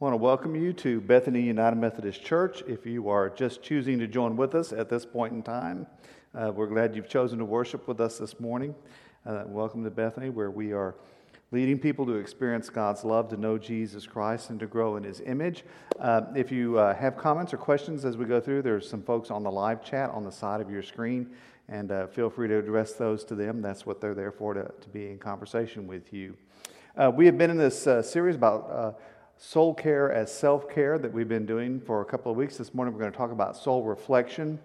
I want to welcome you to Bethany United Methodist Church. If you are just choosing to join with us at this point in time, uh, we're glad you've chosen to worship with us this morning. Uh, welcome to Bethany, where we are leading people to experience God's love, to know Jesus Christ, and to grow in His image. Uh, if you uh, have comments or questions as we go through, there's some folks on the live chat on the side of your screen, and uh, feel free to address those to them. That's what they're there for, to, to be in conversation with you. Uh, we have been in this series about soul care as self care that we've been doing for a couple of weeks. This morning we're going to talk about soul reflection.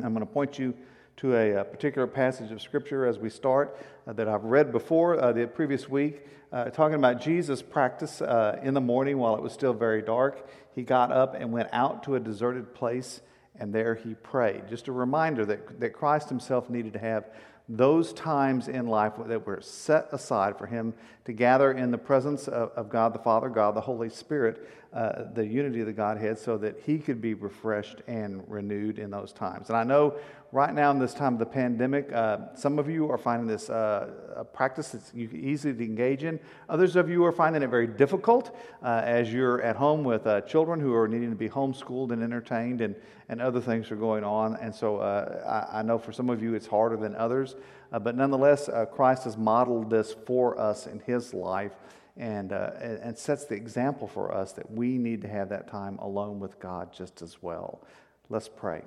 I'm going to point you to a, a particular passage of Scripture as we start uh, that I've read before uh, the previous week, uh, talking about Jesus' practice uh, in the morning while it was still very dark. He got up and went out to a deserted place, and there he prayed. Just a reminder that, that Christ himself needed to have those times in life that were set aside for him to gather in the presence of, of God the Father, God the Holy Spirit, uh, the unity of the Godhead, so that he could be refreshed and renewed in those times. And I know right now in this time of the pandemic, uh, some of you are finding this uh, a practice that you can easily engage in. Others of you are finding it very difficult uh, as you're at home with uh, children who are needing to be homeschooled and entertained, and, and other things are going on. And so uh, I, I, know for some of you it's harder than others, uh, but nonetheless, Christ has modeled this for us in his life. And, and sets the example for us that we need to have that time alone with God just as well. Let's pray.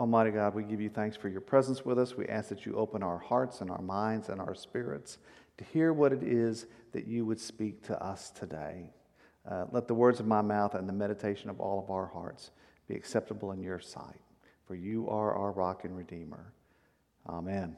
Almighty God, we give you thanks for your presence with us. We ask that you open our hearts and our minds and our spirits to hear what it is that you would speak to us today. Uh, let the words of my mouth and the meditation of all of our hearts be acceptable in your sight, for you are our rock and redeemer. Amen.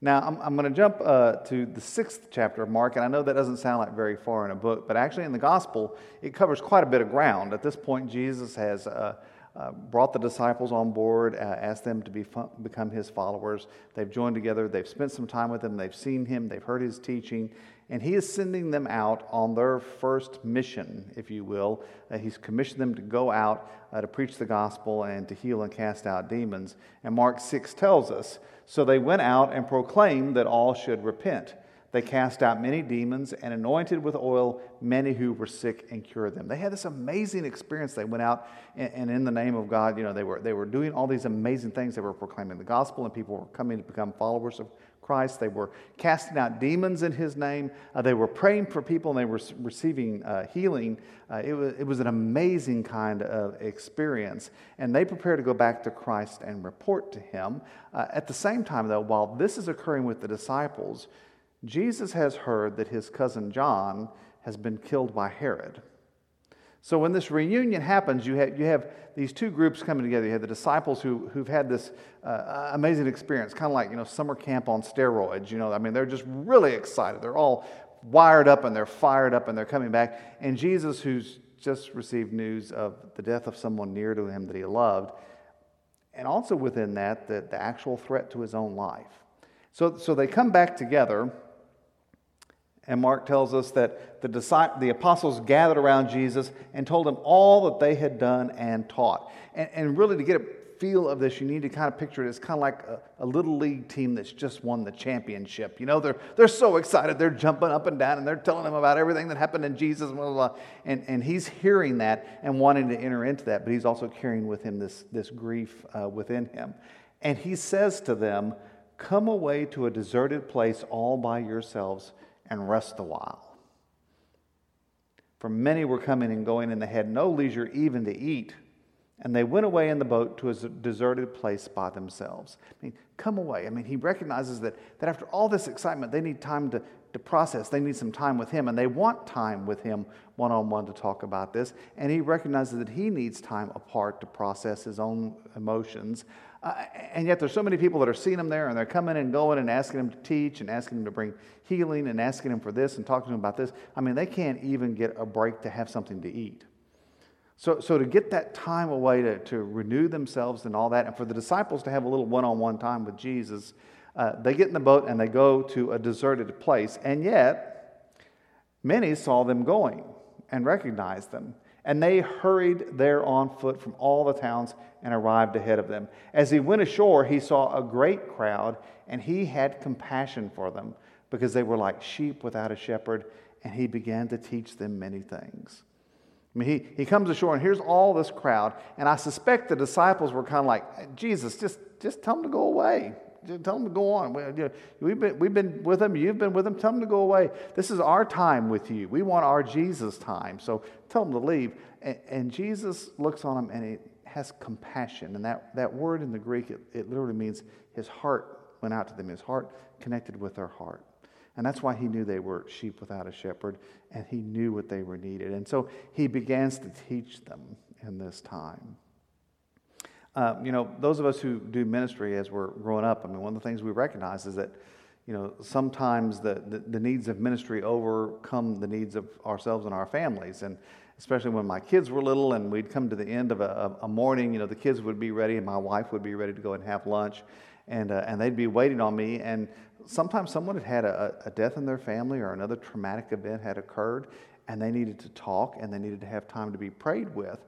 Now, I'm, I'm going to jump uh, to the sixth chapter of Mark, and I know that doesn't sound like very far in a book, but actually in the gospel, it covers quite a bit of ground. At this point, Jesus has. Uh, uh, brought the disciples on board, uh, asked them to be, become his followers. They've joined together, they've spent some time with him, they've seen him, they've heard his teaching, and he is sending them out on their first mission, if you will. Uh, he's commissioned them to go out uh, to preach the gospel and to heal and cast out demons. And Mark 6 tells us So they went out and proclaimed that all should repent. They cast out many demons and anointed with oil many who were sick and cured them. They had this amazing experience. They went out and, in the name of God, you know, they were, they were doing all these amazing things. They were proclaiming the gospel and people were coming to become followers of Christ. They were casting out demons in his name. Uh, they were praying for people and they were receiving uh, healing. Uh, it, was, it was an amazing kind of experience. And they prepared to go back to Christ and report to him. Uh, at the same time, though, while this is occurring with the disciples, Jesus has heard that his cousin John has been killed by Herod. So when this reunion happens, you have, you have these two groups coming together. You have the disciples who, who've had this uh, amazing experience, kind of like, you know, summer camp on steroids. You know, I mean, they're just really excited. They're all wired up and they're fired up and they're coming back. And Jesus, who's just received news of the death of someone near to him that he loved, and also within that, the, the actual threat to his own life. So, so they come back together and Mark tells us that the, the apostles gathered around Jesus and told him all that they had done and taught. And, and really, to get a feel of this, you need to kind of picture it as kind of like a, a, little league team that's just won the championship. You know, they're, they're so excited. They're jumping up and down and they're telling him about everything that happened in Jesus, blah, blah, blah. And, and he's hearing that and wanting to enter into that, but he's also carrying with him this, this grief uh, within him. And he says to them, Come away to a deserted place all by yourselves and rest a while. For many were coming and going, and they had no leisure even to eat. And they went away in the boat to a deserted place by themselves. I mean, come away. I mean, he recognizes that, that after all this excitement, they need time to, to process. They need some time with him, and they want time with him one on one to talk about this. And he recognizes that he needs time apart to process his own emotions. Uh, and yet, there's so many people that are seeing him there, and they're coming and going and asking him to teach and asking him to bring healing and asking him for this and talking to him about this. I mean, they can't even get a break to have something to eat. So, so to get that time away to, to renew themselves and all that, and for the disciples to have a little one on one time with Jesus, uh, they get in the boat and they go to a deserted place. And yet, many saw them going and recognized them. And they hurried there on foot from all the towns and arrived ahead of them. As he went ashore, he saw a great crowd, and he had compassion for them because they were like sheep without a shepherd, and he began to teach them many things. I mean, he, he comes ashore, and here's all this crowd, and I suspect the disciples were kind of like, Jesus, just, just tell them to go away. Tell them to go on. We, we've, been, we've been with them, you've been with them, tell them to go away. This is our time with you. We want our Jesus time, so tell them to leave. And, and Jesus looks on them, and he has compassion. And that, that word in the Greek, it, it literally means his heart went out to them, his heart connected with their heart. And that's why he knew they were sheep without a shepherd, and he knew what they were needed. And so he begins to teach them in this time. Uh, you know, those of us who do ministry as we're growing up, I mean, one of the things we recognize is that, you know, sometimes the, the, the needs of ministry overcome the needs of ourselves and our families. And especially when my kids were little and we'd come to the end of a, a morning, you know, the kids would be ready and my wife would be ready to go and have lunch and, uh, and they'd be waiting on me. And sometimes someone had had a, a death in their family or another traumatic event had occurred, and they needed to talk and they needed to have time to be prayed with.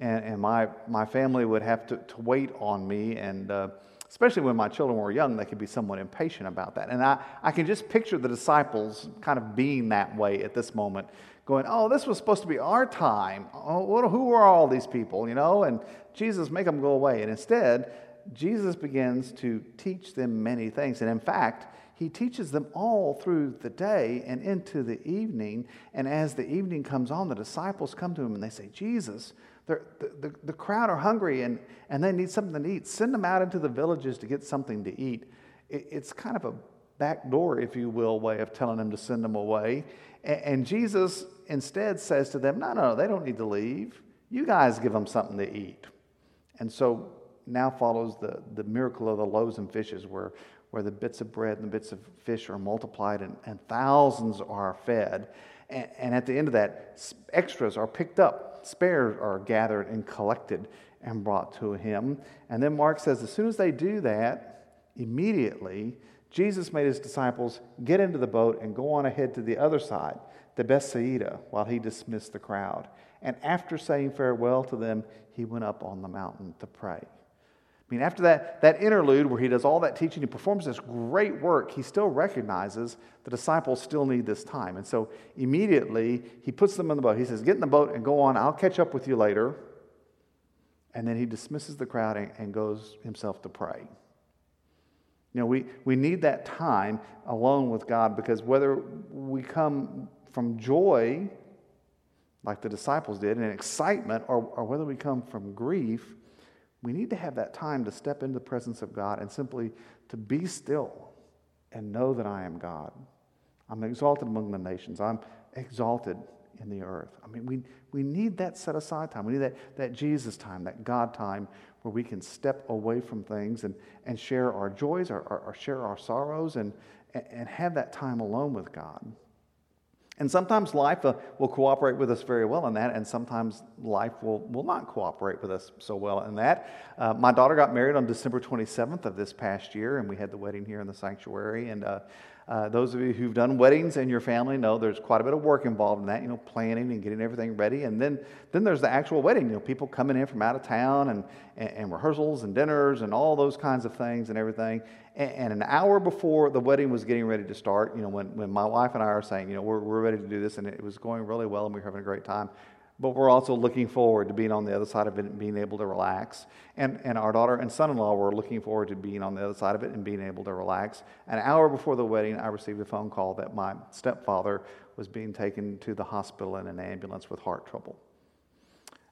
And, and my, my family would have to, to wait on me, and uh, especially when my children were young, they could be somewhat impatient about that. And I, I can just picture the disciples kind of being that way at this moment, going, Oh, this was supposed to be our time. Oh, what, who are all these people, you know? And Jesus, make them go away. And instead, Jesus begins to teach them many things. And in fact, he teaches them all through the day and into the evening. And as the evening comes on, the disciples come to him and they say, Jesus, the, the, the crowd are hungry and, and they need something to eat. Send them out into the villages to get something to eat. It, it's kind of a back door, if you will, way of telling them to send them away. And, and Jesus instead says to them, No, no, they don't need to leave. You guys give them something to eat. And so now follows the, the miracle of the loaves and fishes, where, where the bits of bread and the bits of fish are multiplied and, and thousands are fed. And, and at the end of that, extras are picked up, spares are gathered and collected and brought to him. And then Mark says, as soon as they do that, immediately Jesus made his disciples get into the boat and go on ahead to the other side, to Bethsaida, while he dismissed the crowd. And after saying farewell to them, he went up on the mountain to pray. I mean, after that, that interlude where he does all that teaching, he performs this great work, he still recognizes the disciples still need this time. And so immediately he puts them in the boat. He says, Get in the boat and go on. I'll catch up with you later. And then he dismisses the crowd and, goes himself to pray. You know, we, we need that time alone with God because whether we come from joy, like the disciples did, and excitement, or, or whether we come from grief, we need to have that time to step into the presence of God and simply to be still and know that I am God. I'm exalted among the nations. I'm exalted in the earth. I mean, we, we need that set aside time. We need that, that Jesus time, that God time, where we can step away from things and, and share our joys or, or, or share our sorrows and, and have that time alone with God. And sometimes life uh, will cooperate with us very well in that, and sometimes life will, will not cooperate with us so well in that. Uh, my daughter got married on December 27th of this past year, and we had the wedding here in the sanctuary. And uh, uh, those of you who've done weddings in your family know there's quite a bit of work involved in that, you know, planning and getting everything ready. And then, then there's the actual wedding, you know, people coming in from out of town and, and, and rehearsals and dinners and all those kinds of things and everything. And, an hour before the wedding was getting ready to start, you know, when, when my wife and I are saying, you know, we're, we're ready to do this and it was going really well and we were having a great time, but we're also looking forward to being on the other side of it and being able to relax. And, and our daughter and son in law were looking forward to being on the other side of it and being able to relax. An hour before the wedding, I received a phone call that my stepfather was being taken to the hospital in an ambulance with heart trouble.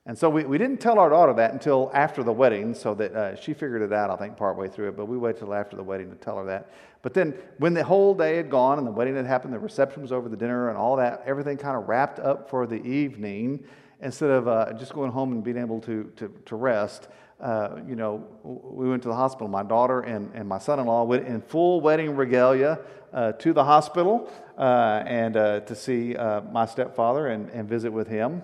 And so we, we didn't tell our daughter that until after the wedding, so that uh, she figured it out, I think, partway through it. But we waited till after the wedding to tell her that. But then when the whole day had gone and the wedding had happened, the reception was over, the dinner and all that, everything kind of wrapped up for the evening, instead of uh, just going home and being able to, to, to rest, uh, you know, we went to the hospital. My daughter and, and my son in law went in full wedding regalia uh, to the hospital uh, and uh, to see uh, my stepfather and, and visit with him.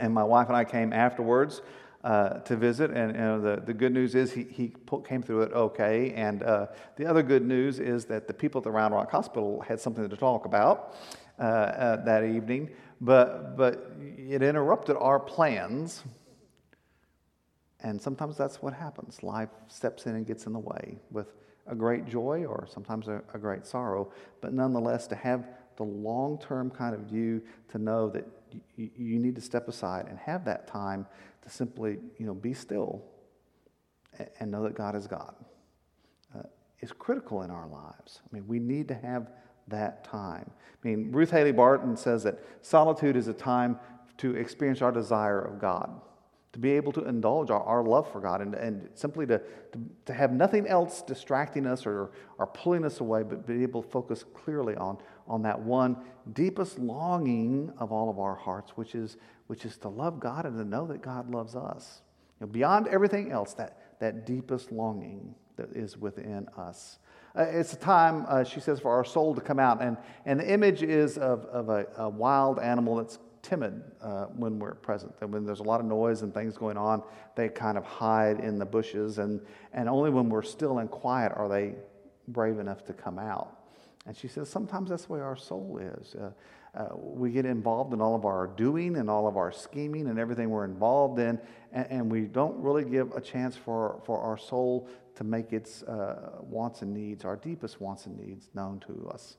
And my wife and I came afterwards uh, to visit. And, the, the good news is he, he came through it okay. And uh, the other good news is that the people at the Round Rock Hospital had something to talk about uh, uh that evening. But, but it interrupted our plans. And sometimes that's what happens. Life steps in and gets in the way with a great joy or sometimes a, a great sorrow, but nonetheless to have the long term kind of view to know that you, need to step aside and have that time to simply you know, be still and, and know that God is God uh, is critical in our lives. I mean, we need to have that time. I mean, Ruth Haley Barton says that solitude is a time to experience our desire of God to be able to indulge our, our love for God and, and simply to, to, to, have nothing else distracting us or, or pulling us away, but be able to focus clearly on, on that one deepest longing of all of our hearts, which is, which is to love God and to know that God loves us. You know, beyond everything else, that, that deepest longing that is within us. Uh, it's a time, uh, she says, for our soul to come out. And, and the image is of, of a, a wild animal that's timid uh, when we're present. And when there's a lot of noise and things going on, they kind of hide in the bushes. And, and only when we're still and quiet are they brave enough to come out. And she says sometimes that's the way our soul is. Uh, uh, we get involved in all of our doing and all of our scheming and everything we're involved in, and, and we don't really give a chance for, for our soul to make its uh, wants and needs, our deepest wants and needs, known to us.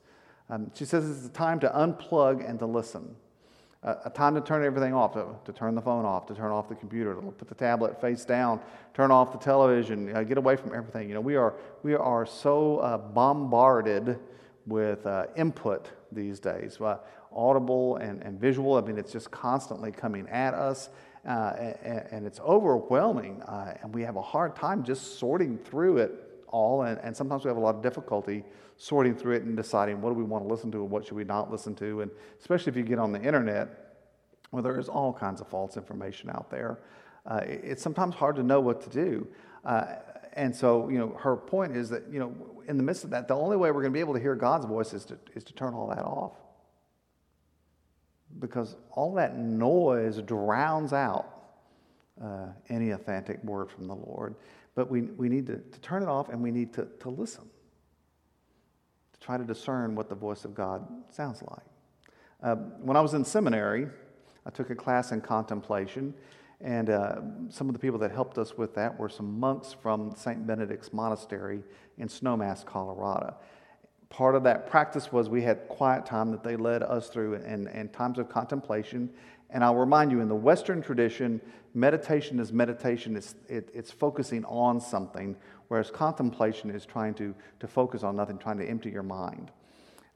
Um, she says it's a time to unplug and to listen a, time to turn everything off, to, to, turn the phone off, to turn off the computer, to put the tablet face down, turn off the television, uh, get away from everything. You know, we are, we are so uh, bombarded with uh, input these days, uh, audible and, and visual. I mean, it's just constantly coming at us. Uh, and, and, it's overwhelming, uh, and we have a hard time just sorting through it all. And, and sometimes we have a lot of difficulty sorting through it and deciding what do we want to listen to and what should we not listen to. And especially if you get on the internet, where there is all kinds of false information out there, uh, it's sometimes hard to know what to do. Uh, and so, you know, her point is that, you know, in the midst of that, the only way we're going to be able to hear God's voice is to, is to turn all that off. Because all that noise drowns out uh, any authentic word from the Lord. But we, we need to, to turn it off and we need to, to listen to try to discern what the voice of God sounds like. Uh, when I was in seminary, I took a class in contemplation, and uh, some of the people that helped us with that were some monks from St. Benedict's Monastery in Snowmass, Colorado. Part of that practice was we had quiet time that they led us through and, and times of contemplation. And I'll remind you, in the Western tradition, meditation is meditation, it's, it, it's focusing on something, whereas contemplation is trying to, to focus on nothing, trying to empty your mind.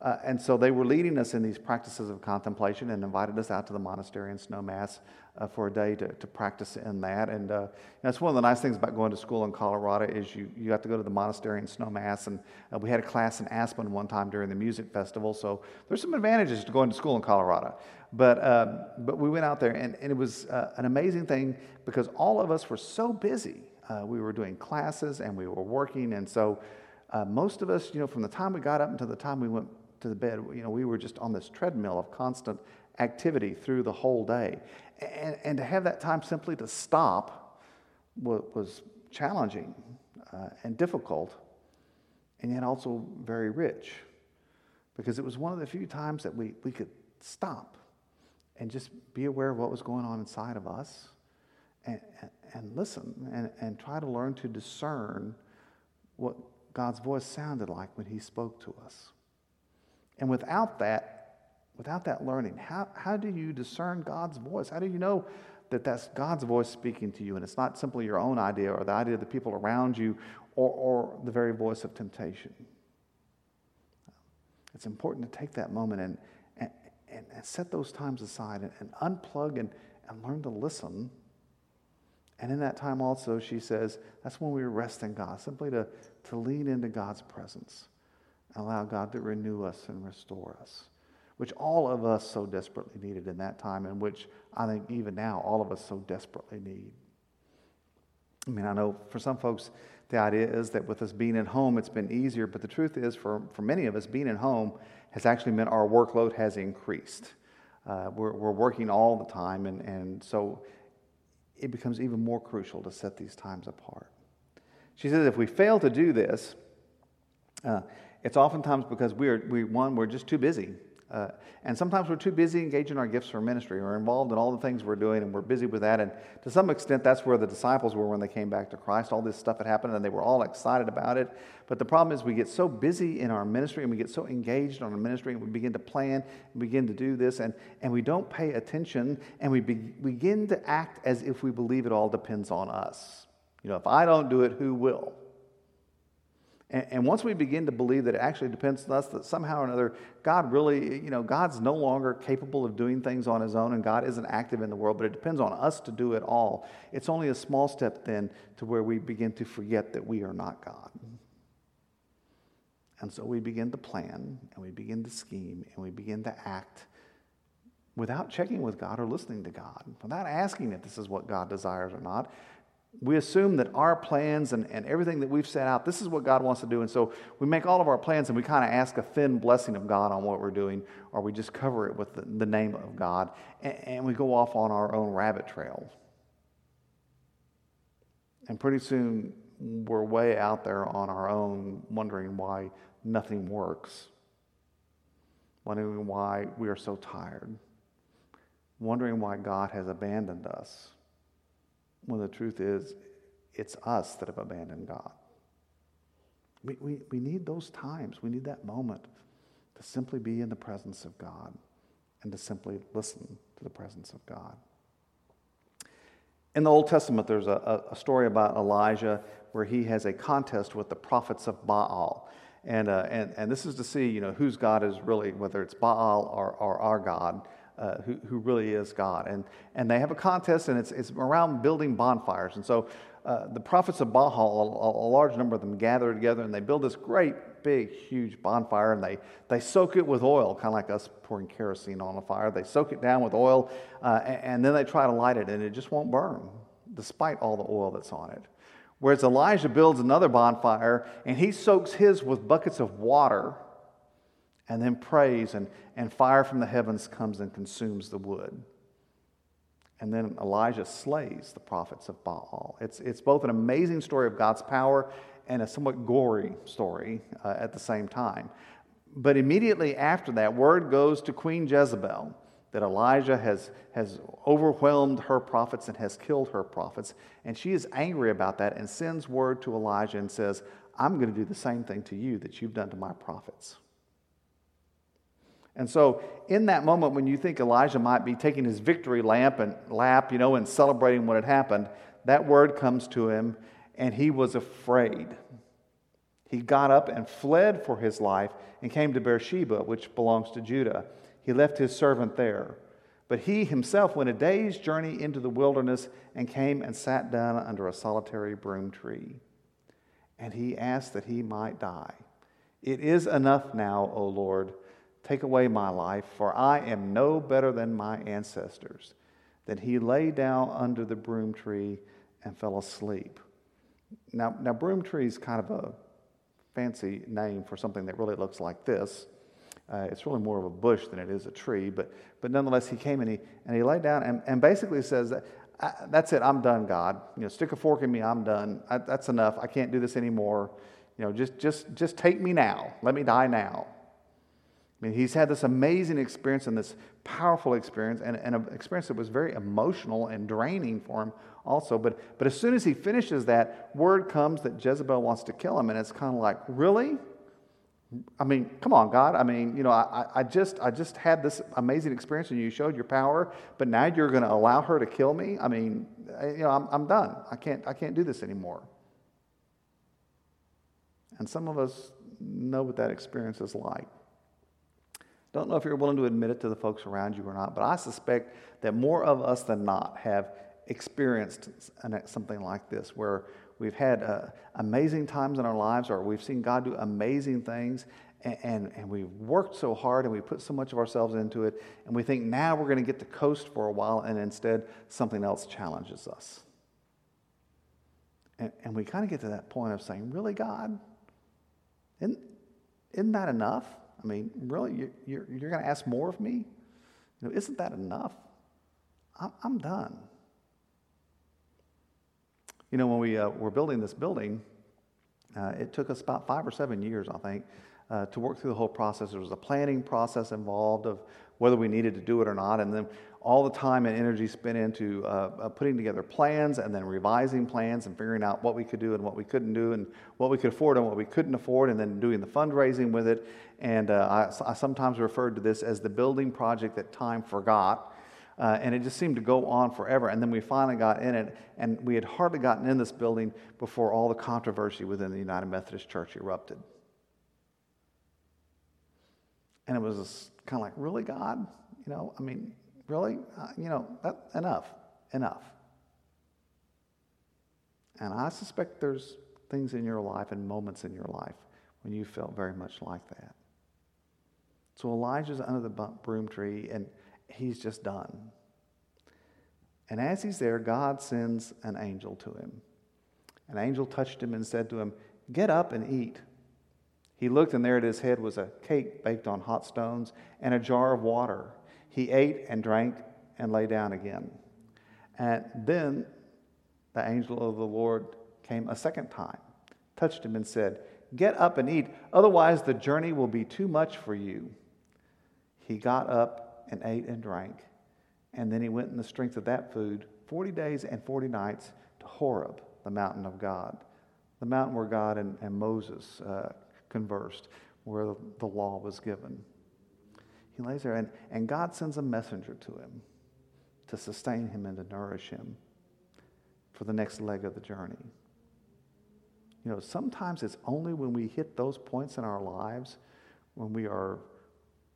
Uh, and so they were leading us in these practices of contemplation and invited us out to the monastery in Snowmass uh, for a day to, to practice in that. And uh, that's one of the nice things about going to school in Colorado is you, you got to go to the monastery in Snowmass. And uh, we had a class in Aspen one time during the music festival. So there's some advantages to going to school in Colorado. But, um, but we went out there, and, and it was uh, an amazing thing because all of us were so busy uh, we were doing classes and we were working. And so uh, most of us, you know, from the time we got up until the time we went to the bed, you know, we were just on this treadmill of constant activity through the whole day. And, and to have that time simply to stop was, challenging uh, and difficult, and yet also very rich because it was one of the few times that we, we could stop and just be aware of what was going on inside of us and, and listen and, and try to learn to discern what God's voice sounded like when He spoke to us. And without that, without that learning, how, how do you discern God's voice? How do you know that that's God's voice speaking to you and it's not simply your own idea or the idea of the people around you or, or the very voice of temptation? It's important to take that moment and, and, and set those times aside and, and unplug and, and learn to listen and in that time also, she says, that's when we rest in God, simply to, to lean into God's presence allow God to renew us and restore us, which all of us so desperately needed in that time, and which I think even now all of us so desperately need. I mean, I know for some folks, the idea is that with us being at home, it's been easier, but the truth is, for, for many of us, being at home has actually meant our workload has increased. Uh, we're, we're working all the time, and, and so it becomes even more crucial to set these times apart. She says if we fail to do this, uh, it's oftentimes because we are, we, one, we're just too busy. Uh, and sometimes we're too busy engaging our gifts for ministry. We're involved in all the things we're doing, and we're busy with that. And to some extent, that's where the disciples were when they came back to Christ. All this stuff had happened, and they were all excited about it. But the problem is, we get so busy in our ministry, and we get so engaged on our ministry, and we begin to plan and begin to do this, and, and we don't pay attention, and we be, begin to act as if we believe it all depends on us. You know, if I don't do it, who will? And, and once we begin to believe that it actually depends on us, that somehow or another, God really, you know, God's no longer capable of doing things on his own and God isn't active in the world, but it depends on us to do it all. It's only a small step then to where we begin to forget that we are not God. And so we begin to plan and we begin to scheme and we begin to act without checking with God or listening to God, without asking if this is what God desires or not we assume that our plans and, and everything that we've set out, this is what God wants to do. And so we make all of our plans and we kind of ask a thin blessing of God on what we're doing, or we just cover it with the, the name of God, and, and we go off on our own rabbit trail. And pretty soon we're way out there on our own, wondering why nothing works, wondering why we are so tired, wondering why God has abandoned us when the truth is, it's us that have abandoned God. We, we, we need those times. We need that moment to simply be in the presence of God and to simply listen to the presence of God. In the Old Testament, there's a, a story about Elijah where he has a contest with the prophets of Baal. And, uh, and, and this is to see, you know, whose God is really, whether it's Baal or, or our God uh, who, who really is God. And, and they have a contest, and it's, it's around building bonfires. And so uh, the prophets of Baal, a, a, large number of them gather together, and they build this great, big, huge bonfire, and they, they soak it with oil, kind of like us pouring kerosene on a fire. They soak it down with oil, uh, and, and then they try to light it, and it just won't burn, despite all the oil that's on it. Whereas Elijah builds another bonfire, and he soaks his with buckets of water and then prays, and, and fire from the heavens comes and consumes the wood. And then Elijah slays the prophets of Baal. It's, it's both an amazing story of God's power and a somewhat gory story uh, at the same time. But immediately after that, word goes to Queen Jezebel that Elijah has, has overwhelmed her prophets and has killed her prophets. And she is angry about that and sends word to Elijah and says, I'm going to do the same thing to you that you've done to my prophets. And so, in that moment, when you think Elijah might be taking his victory lamp and lap, you know, and celebrating what had happened, that word comes to him, and he was afraid. He got up and fled for his life and came to Beersheba, which belongs to Judah. He left his servant there. But he himself went a day's journey into the wilderness and came and sat down under a solitary broom tree. And he asked that he might die. It is enough now, O Lord Take away my life, for I am no better than my ancestors. Then he lay down under the broom tree and fell asleep. Now, now broom tree is kind of a fancy name for something that really looks like this. Uh, it's really more of a bush than it is a tree, but, but nonetheless, he came and he, and he lay down and, and basically says, that, That's it, I'm done, God. You know, stick a fork in me, I'm done. I, that's enough. I can't do this anymore. You know, just, just, just take me now. Let me die now. Mean, he's had this amazing experience and this powerful experience, and, and an experience that was very emotional and draining for him also. But, but as soon as he finishes that, word comes that Jezebel wants to kill him, and it's kind of like, really? I mean, come on, God. I mean, you know, I, I, just, I just had this amazing experience and you showed your power, but now you're going to allow her to kill me? I mean, eh, you know, I'm, I'm done. I can't, I can't do this anymore. And some of us know what that experience is like. Don't know if you're willing to admit it to the folks around you or not, but I suspect that more of us than not have experienced something like this where we've had uh, amazing times in our lives or we've seen God do amazing things and, and, and, we've worked so hard and we put so much of ourselves into it and we think now we're going to get to coast for a while and instead something else challenges us. And, and we kind of get to that point of saying, Really, God? Isn't, isn't that enough? I mean, really, you're, you're, going to ask more of me? You know, isn't that enough? I'm, I'm done. You know, when we uh, were building this building, uh, it took us about five or seven years, I think, uh, to work through the whole process. There was a planning process involved of whether we needed to do it or not, and then all the time and energy spent into uh, uh, putting together plans and then revising plans and figuring out what we could do and what we couldn't do and what we could afford and what we couldn't afford, and then doing the fundraising with it. And uh, I, I, sometimes referred to this as the building project that time forgot. Uh, and it just seemed to go on forever. And then we finally got in it, and we had hardly gotten in this building before all the controversy within the United Methodist Church erupted. And it was kind of like, really, God? You know, I mean, really? Uh, you know, that, enough, enough. And I suspect there's things in your life and moments in your life when you felt very much like that. So Elijah's under the broom tree and he's just done. And as he's there, God sends an angel to him. An angel touched him and said to him, Get up and eat. He looked, and there at his head was a cake baked on hot stones and a jar of water. He ate and drank and lay down again. And then the angel of the Lord came a second time, touched him, and said, Get up and eat, otherwise the journey will be too much for you. He got up and ate and drank, and then he went in the strength of that food 40 days and 40 nights to Horeb, the mountain of God, the mountain where God and, and Moses uh, conversed, where the law was given. He lays there, and, and God sends a messenger to him to sustain him and to nourish him for the next leg of the journey. You know, sometimes it's only when we hit those points in our lives when we are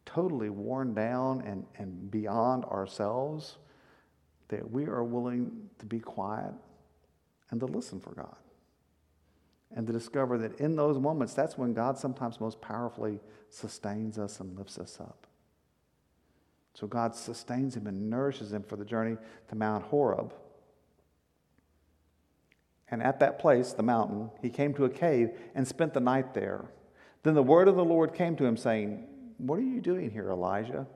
totally worn down and, and beyond ourselves that we are willing to be quiet and to listen for God and to discover that in those moments, that's when God sometimes most powerfully sustains us and lifts us up. So God sustains him and nourishes him for the journey to Mount Horeb. And at that place, the mountain, he came to a cave and spent the night there. Then the word of the Lord came to him, saying, What are you doing here, Elijah?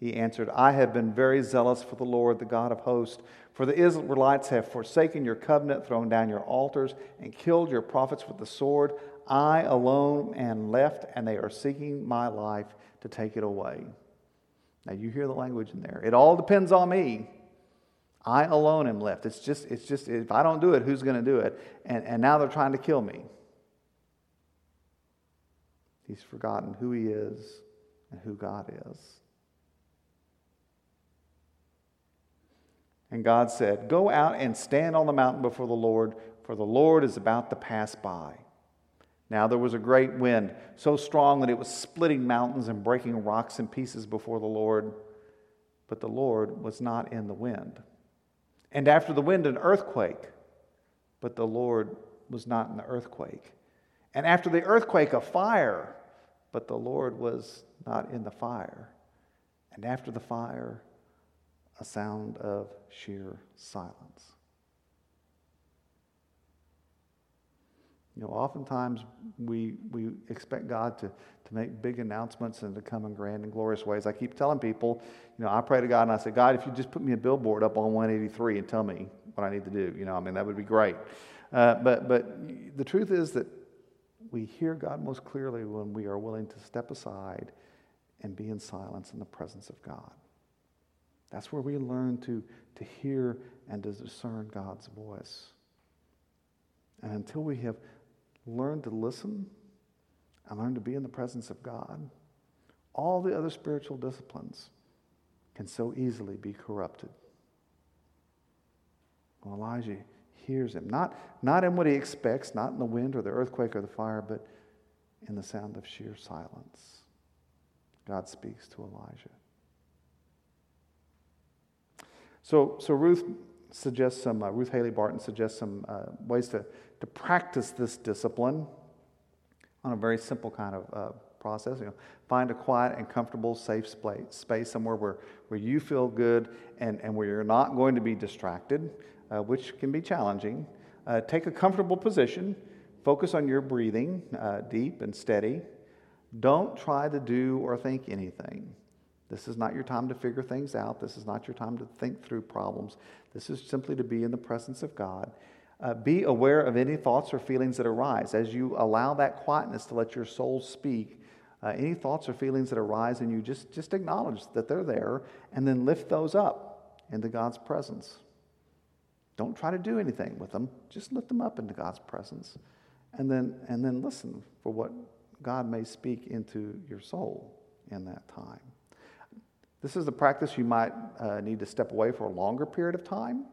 He answered, I have been very zealous for the Lord, the God of hosts. For the Israelites have forsaken your covenant, thrown down your altars, and killed your prophets with the sword. I alone am left, and they are seeking my life to take it away. Now you hear the language in there. It all depends on me. I alone am left. It's just, it's just if I don't do it, who's going to do it? And, and now they're trying to kill me. He's forgotten who he is and who God is. And God said, Go out and stand on the mountain before the Lord, for the Lord is about to pass by. Now there was a great wind, so strong that it was splitting mountains and breaking rocks in pieces before the Lord. But the Lord was not in the wind. And after the wind, an earthquake. But the Lord was not in the earthquake. And after the earthquake, a fire. But the Lord was not in the fire. And after the fire, a sound of sheer silence. You know, oftentimes we, we expect God to, to make big announcements and to come in grand and glorious ways. I keep telling people, you know, I pray to God and I say, God, if you just put me a billboard up on 183 and tell me what I need to do, you know, I mean, that would be great. Uh, but, but the truth is that we hear God most clearly when we are willing to step aside and be in silence in the presence of God. That's where we learn to, to hear and to discern God's voice. And until we have learned to listen and learn to be in the presence of God, all the other spiritual disciplines can so easily be corrupted. Well, Elijah hears him, not, not in what he expects, not in the wind or the earthquake or the fire, but in the sound of sheer silence. God speaks to Elijah. So, so Ruth suggests some, uh, Ruth Haley Barton suggests some uh, ways to, to practice this discipline on a very simple kind of uh, process. You know, find a quiet and comfortable, safe space somewhere where, where you feel good and, and where you're not going to be distracted, uh, which can be challenging. Uh, take a comfortable position. Focus on your breathing, uh, deep and steady. Don't try to do or think anything. This is not your time to figure things out. This is not your time to think through problems. This is simply to be in the presence of God. Uh, be aware of any thoughts or feelings that arise. As you allow that quietness to let your soul speak, uh, any thoughts or feelings that arise in you, just, just acknowledge that they're there and then lift those up into God's presence. Don't try to do anything with them, just lift them up into God's presence and then, and then listen for what God may speak into your soul in that time. This is a practice you might uh, need to step away for a longer period of time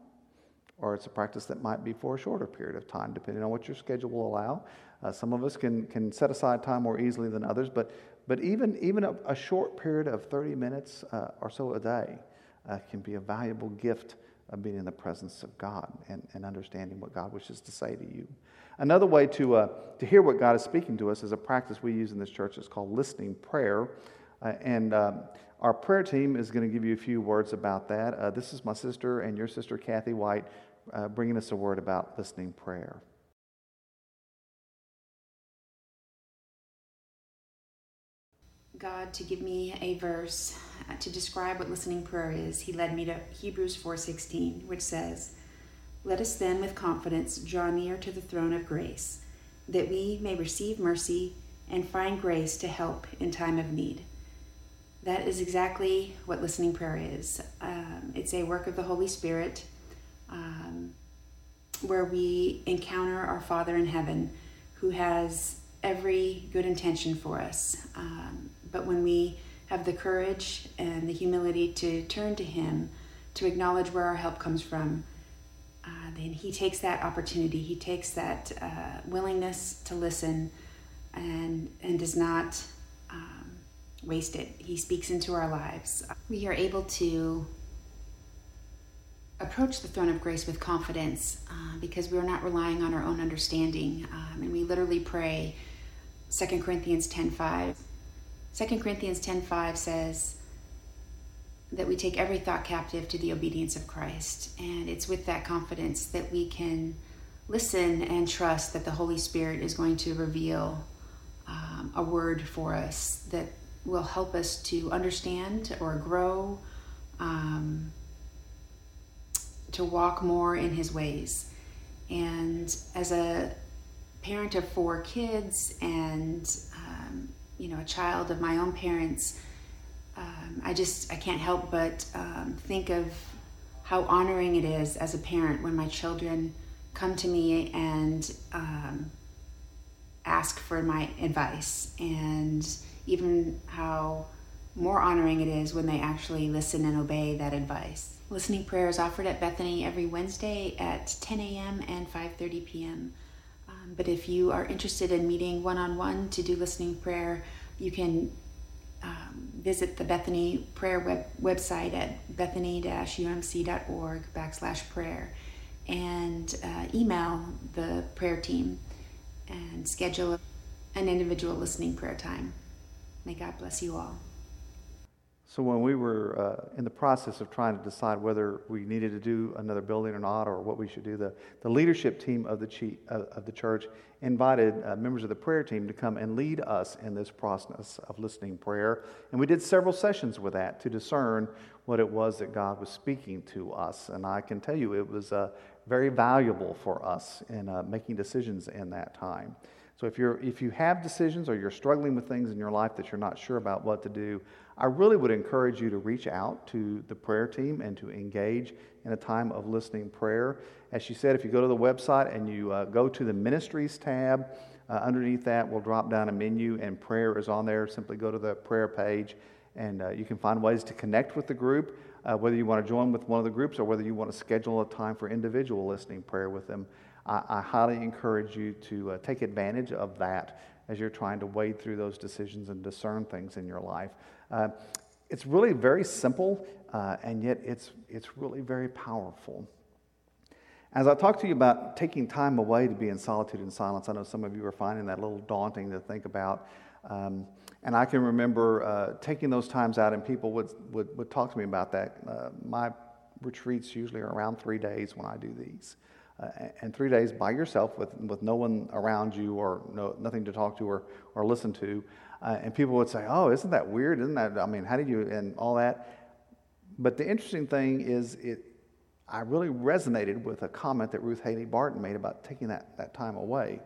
or it's a practice that might be for a shorter period of time, depending on what your schedule will allow. Uh, some of us can, can set aside time more easily than others, but, but even, even a, a short period of 30 minutes uh, or so a day uh, can be a valuable gift of being in the presence of God and, and understanding what God wishes to say to you. Another way to, uh, to hear what God is speaking to us is a practice we use in this church. It's called listening prayer. Uh, and um, our prayer team is going to give you a few words about that. Uh, this is my sister and your sister, Kathy White uh, bringing us a word about listening prayer. God to give me a verse uh, to describe what listening prayer is. He led me to Hebrews 4:16, which says, "Let us then with confidence draw near to the throne of grace, that we may receive mercy and find grace to help in time of need." That is exactly what listening prayer is. Um, it's a work of the Holy Spirit um, where we encounter our Father in heaven who has every good intention for us. Um, but when we have the courage and the humility to turn to Him, to acknowledge where our help comes from, uh, then He takes that opportunity, He takes that uh, willingness to listen and, and does not waste it. He speaks into our lives. We are able to approach the throne of grace with confidence uh, because we're not relying on our own understanding. Um, and we literally pray 2 Corinthians 10.5. 2 Corinthians 10.5 says that we take every thought captive to the obedience of Christ. And it's with that confidence that we can listen and trust that the Holy Spirit is going to reveal um, a word for us that will help us to understand or grow um, to walk more in his ways. And as a parent of four kids and um, you know a child of my own parents, um, I just I can't help but um, think of how honoring it is as a parent when my children come to me and um, ask for my advice, and even how more honoring it is when they actually listen and obey that advice. Listening prayer is offered at Bethany every Wednesday at 10 a.m. and 5:30 p.m. Um, but if you are interested in meeting one-on-one to do listening prayer, you can um, visit the Bethany prayer web, website at bethany-umc.org backslash prayer and uh, email the prayer team and schedule an individual listening prayer time. May God bless you all. So, when we were uh, in the process of trying to decide whether we needed to do another building or not, or what we should do, the, the leadership team of the, chief, uh, of the church invited uh, members of the prayer team to come and lead us in this process of listening prayer. And we did several sessions with that to discern what it was that God was speaking to us. And I can tell you it was uh, very valuable for us in uh, making decisions in that time. So if, you're, if you have decisions or you're struggling with things in your life that you're not sure about what to do, I really would encourage you to reach out to the prayer team and to engage in a time of listening prayer. As she said, if you go to the website and you uh, go to the ministries tab, uh, underneath that will drop down a menu and prayer is on there. Simply go to the prayer page and uh, you can find ways to connect with the group, uh, whether you want to join with one of the groups or whether you want to schedule a time for individual listening prayer with them. I, I highly encourage you to uh, take advantage of that as you're trying to wade through those decisions and discern things in your life. Uh, it's really very simple, uh, and yet it's, it's really very powerful. As I talk to you about taking time away to be in solitude and silence, I know some of you are finding that a little daunting to think about. Um, and I can remember uh, taking those times out, and people would, would, would talk to me about that. Uh, my retreats usually are around three days when I do these uh, and three days by yourself with, with no one around you or no, nothing to talk to or, or listen to. Uh, and people would say, Oh, isn't that weird? Isn't that, I mean, how did you, and all that. But the interesting thing is, it, I really resonated with a comment that Ruth Haley Barton made about taking that, that time away,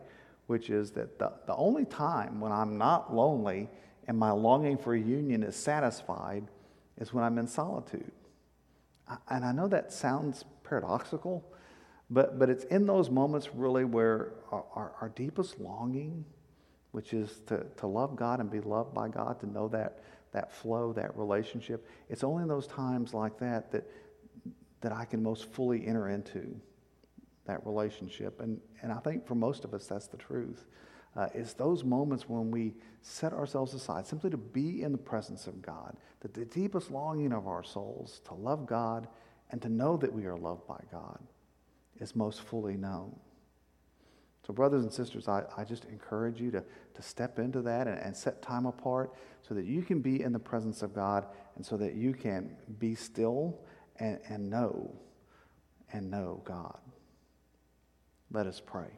which is that the, the only time when I'm not lonely and my longing for union is satisfied is when I'm in solitude. And I know that sounds paradoxical, but, but it's in those moments really where our, our, our deepest longing, which is to, to love God and be loved by God, to know that, that flow, that relationship, it's only in those times like that that, that I can most fully enter into that relationship. And, and I think for most of us, that's the truth. Uh, it's those moments when we set ourselves aside simply to be in the presence of God, that the deepest longing of our souls to love God and to know that we are loved by God is most fully known. So, brothers and sisters, I, I just encourage you to, to step into that and, and set time apart so that you can be in the presence of God and so that you can be still and, and know and know God. Let us pray.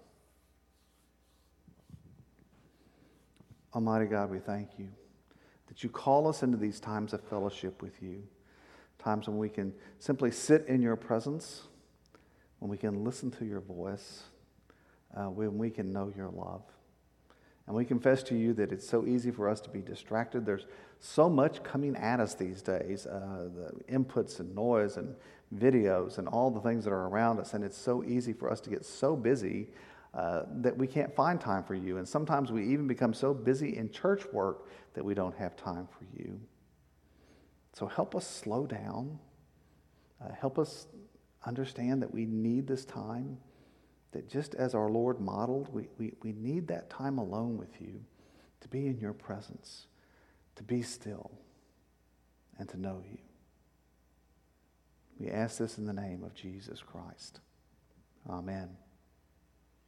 Almighty God, we thank you that you call us into these times of fellowship with you, times when we can simply sit in your presence, when we can listen to your voice, uh, when we can know your love. And we confess to you that it's so easy for us to be distracted. There's so much coming at us these days uh, the inputs and noise and videos and all the things that are around us. And it's so easy for us to get so busy uh, that we can't find time for you. And sometimes we even become so busy in church work that we don't have time for you. So help us slow down. Uh, help us understand that we need this time that just as our Lord modeled, we, we, we need that time alone with you to be in your presence, to be still, and to know you. We ask this in the name of Jesus Christ. Amen.